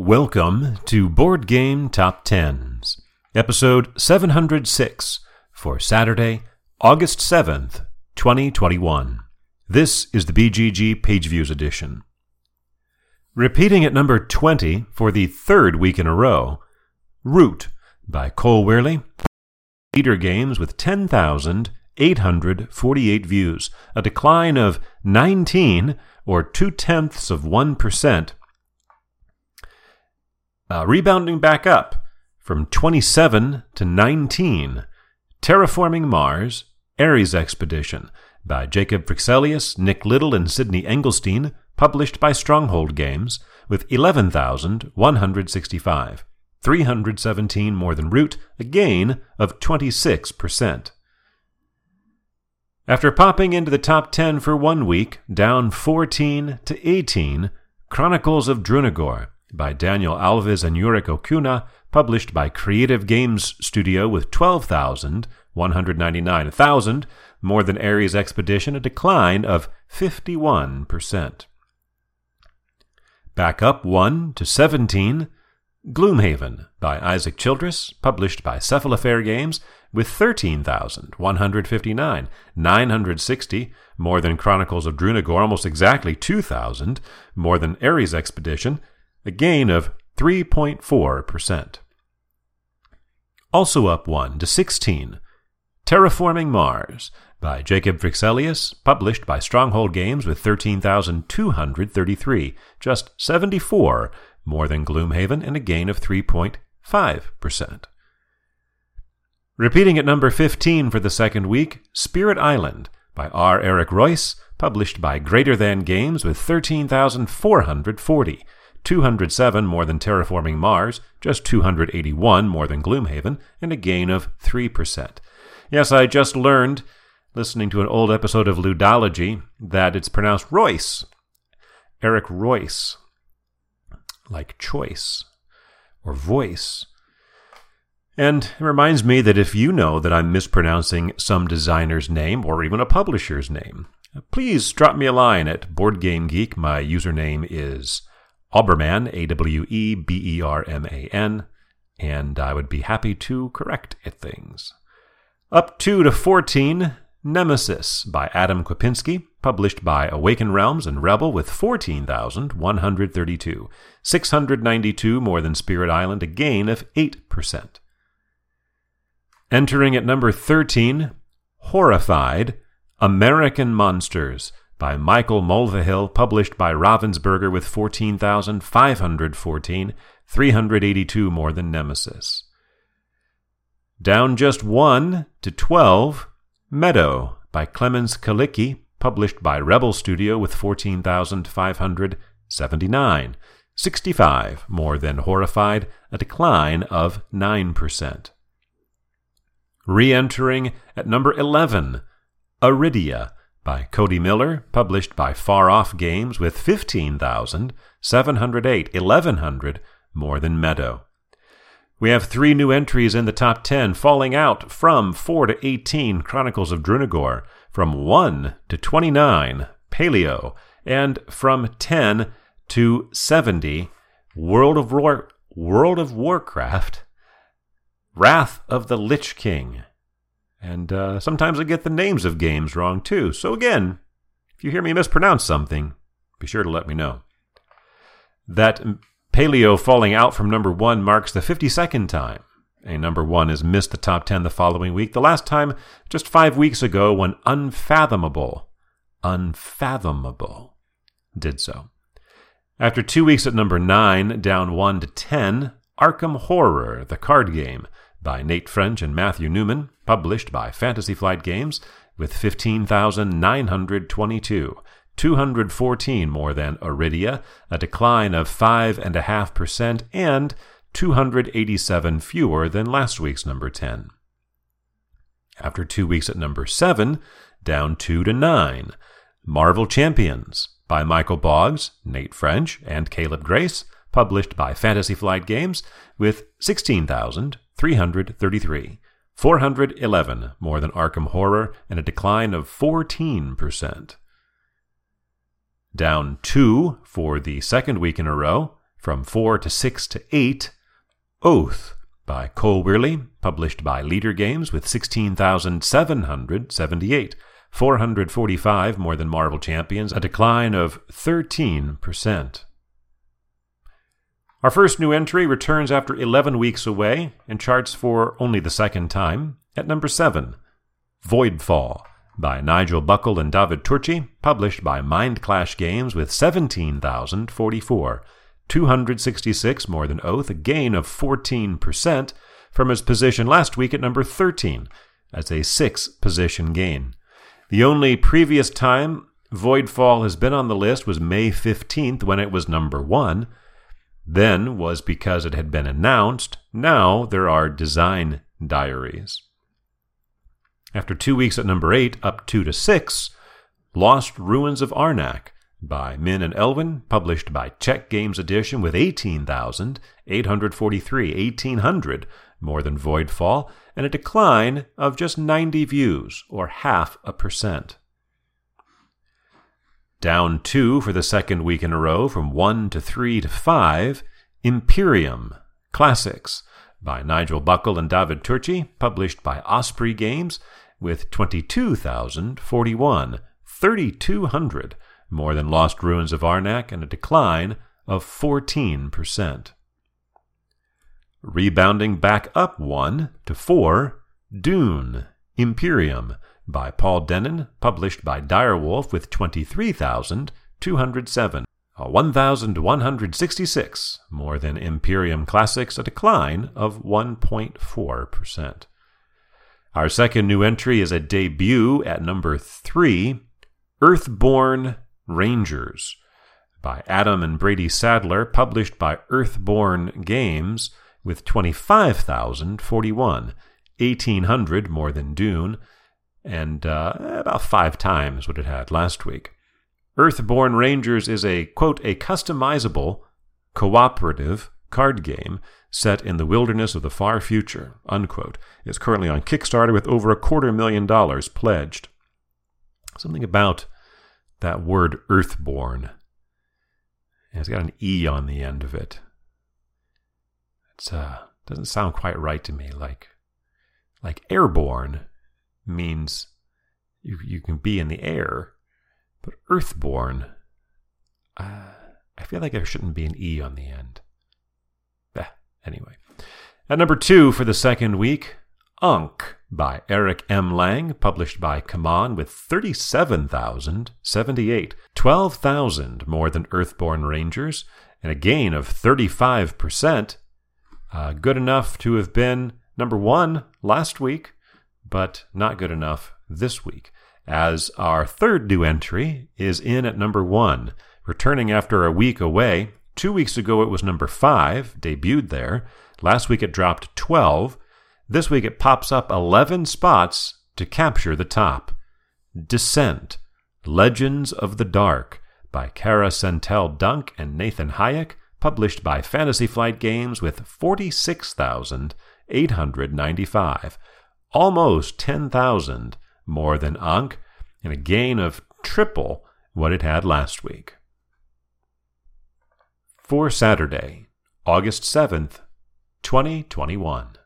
Welcome to Board Game Top Tens, episode 706 for Saturday, August 7th, 2021. This is the BGG Page Views edition. Repeating at number 20 for the third week in a row, Root by Cole Wehrle, Leder Games with 10,848 views, a decline of 19 or two tenths of 1% uh, rebounding back up from 27 to 19, Terraforming Mars, Ares Expedition by Jacob Fryxelius, Nick Little, and Sydney Engelstein, published by Stronghold Games, with 11,165, 317 more than Root, a gain of 26%. After popping into the top 10 for one week, down 14 to 18, Chronicles of Drunagor by Daniel Alves and Eurico Cunha, published by Creative Games Studio with 12,199, 1,000 more than Ares Expedition, a decline of 51%. Back up 1 to 17, Gloomhaven by Isaac Childress, published by Cephalofair Games, with 13,159, 960 more than Chronicles of Drunagor, almost exactly 2,000 more than Ares Expedition, a gain of 3.4%. Also up 1 to 16, Terraforming Mars by Jacob Fryxelius, published by Stronghold Games with 13,233, just 74 more than Gloomhaven, and a gain of 3.5%. Repeating at number 15 for the second week, Spirit Island by R. Eric Reuss, published by Greater Than Games with 13,440, 207 more than Terraforming Mars, just 281 more than Gloomhaven, and a gain of 3%. Yes, I just learned, listening to an old episode of Ludology, that it's pronounced Royce. Eric Reuss. Like choice or voice. And it reminds me that if you know that I'm mispronouncing some designer's name or even a publisher's name, please drop me a line at BoardGameGeek. My username is Aweberman, A W E B E R M A N, and I would be happy to correct it things. Up 2 to 14, Nemesis by Adam Kwapiński, published by Awaken Realms and Rebel with 14,132, 692 more than Spirit Island, a gain of 8%. Entering at number 13, Horrified, American Monsters by Michael Mulvihill, published by Ravensburger with 14,514, 382 more than Nemesis. Down just one to 12, Meadow by Klemens Kalicki, published by Rebel Studio with 14,579, 65 more than Horrified, a decline of 9%. Re entering at number 11, Aridia by Cody Miller, published by Far Off Games with 15,708, 1,100 more than Meadow. We have three new entries in the top 10, falling out from 4 to 18 Chronicles of Drunagor, from 1 to 29 Paleo, and from 10 to 70 World of, War- World of Warcraft Wrath of the Lich King. And uh, sometimes I get the names of games wrong too. So again, if you hear me mispronounce something, be sure to let me know. That Paleo falling out from number one marks the 52nd time a number one has missed the top 10 the following week. The last time, just five weeks ago, when Unfathomable, Unfathomable did so. After two weeks at number nine, down one to 10, Arkham Horror, the card game, by Nate French and Matthew Newman, published by Fantasy Flight Games, with 15,922, 214 more than Aridia, a decline of 5.5%, and 287 fewer than last week's number 10. After two weeks at number 7, down 2 to 9, Marvel Champions by Michael Boggs, Nate French, and Caleb Grace, published by Fantasy Flight Games, with 16,333, 411 more than Arkham Horror, and a decline of 14%. Down 2 for the second week in a row, from 4 to 6 to 8. Oath by Cole Wehrle, published by Leder Games with 16,778. 445 more than Marvel Champions, a decline of 13%. Our first new entry returns after 11 weeks away and charts for only the second time at number 7. Voidfall by Nigel Buckle and David Turczi, published by Mindclash Games with 17,044. 266 more than Oath, a gain of 14% from his position last week at number 13, as a six position gain. The only previous time Voidfall has been on the list was May 15th when it was number 1. Then was because it had been announced. Now there are design diaries. After two weeks at number 8, up 2 to 6, Lost Ruins of Arnak by Min and Elwen, published by Czech Games Edition with 18,843, 1800 more than Voidfall, and a decline of just 90 views, or half a percent. Down two for the second week in a row, from 1 to 3 to 5, Imperium Classics by Nigel Buckle and David Turczi, published by Osprey Games, with 22,041, 3,200 more than Lost Ruins of Arnak, and a decline of 14%. Rebounding back up one to four, Dune Imperium by Paul Dennen, published by Direwolf with 23,207. a 1,166 more than Imperium Classics, a decline of 1.4%. Our second new entry is a debut at number 3, Earthborne Rangers by Adam and Brady Sadler, published by Earthborne Games with 25,041, 1,800 more than Dune, and uh, about five times what it had last week. Earthborne Rangers is a, quote, a customizable, cooperative card game set in the wilderness of the far future, unquote. It's currently on Kickstarter with over a quarter million dollars pledged. Something about that word earthborne. it's got an E on the end of it. It uh, doesn't sound quite right to me. Like, like airborne means you, you can be in the air, but earthborne, uh, I feel like there shouldn't be an E on the end. Anyway. At number two for the second week, Ankh by Eric M. Lang, published by CMON with 37,078, 12,000 more than Earthborne Rangers, and a gain of 35%. Uh, good enough to have been number one last week, but not good enough this week, as our third new entry is in at number one, returning after a week away. Two weeks ago it was number five, debuted there. Last week it dropped 12 this week it pops up 11 spots to capture the top. Descent Legends of the Dark by Kara Centell-Dunk and Nathan Hajek, published by Fantasy Flight Games with 46,895. Almost 10,000 more than Ankh, and a gain of triple what it had last week. For Saturday, August 7th, 2021.